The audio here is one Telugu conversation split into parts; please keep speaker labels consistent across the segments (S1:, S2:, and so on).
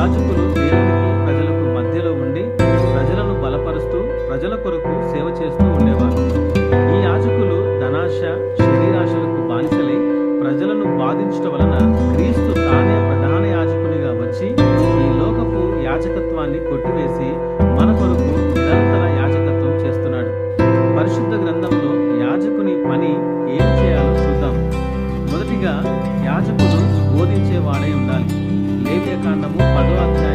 S1: యాజకులు దేవునికి ప్రజలకు మధ్యలో ఉండి ప్రజలను బలపరుస్తూ ప్రజల కొరకు సేవ చేస్తూ ఉండేవారు. ఈ యాజకులు ధనాశ శరీరాశలకు బానిసలై ప్రజలను బాధించడం వలన క్రీస్తు తానే ప్రధాన యాజకునిగా వచ్చి ఈ లోకపు యాజకత్వాన్ని కొట్టివేసి మన కొరకు నిరంతర యాజకత్వం చేస్తున్నాడు. పరిశుద్ధ గ్రంథంలో యాజకుని పని ఏం చేయాలో చూద్దాం. మొదటిగా యాజకుడు బోధించేవాడై ఉండాలి. లేవ్యకాండము 很多问。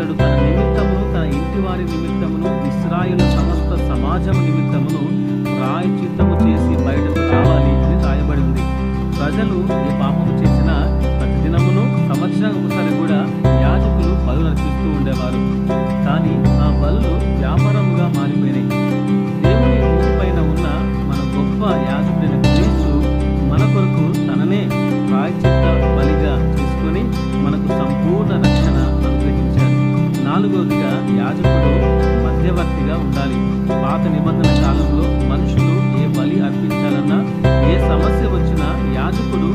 S1: ఇతడు తన నిమిత్తమును తన ఇంటి వారి నిమిత్తమును ఇస్రాయిల్ సమస్త సమాజం నిమిత్తమును రాయచిత్తము చేసి బయటకు రావాలి అని రాయబడింది. ప్రజలు ఈ పాపము నాలుగోదిగా యాజకుడు మధ్యవర్తిగా ఉండాలి. పాత నిబంధన కాలంలో మనుషులు ఏ బలి అర్పించాలన్నా ఏ సమస్య వచ్చినా యాజకుడు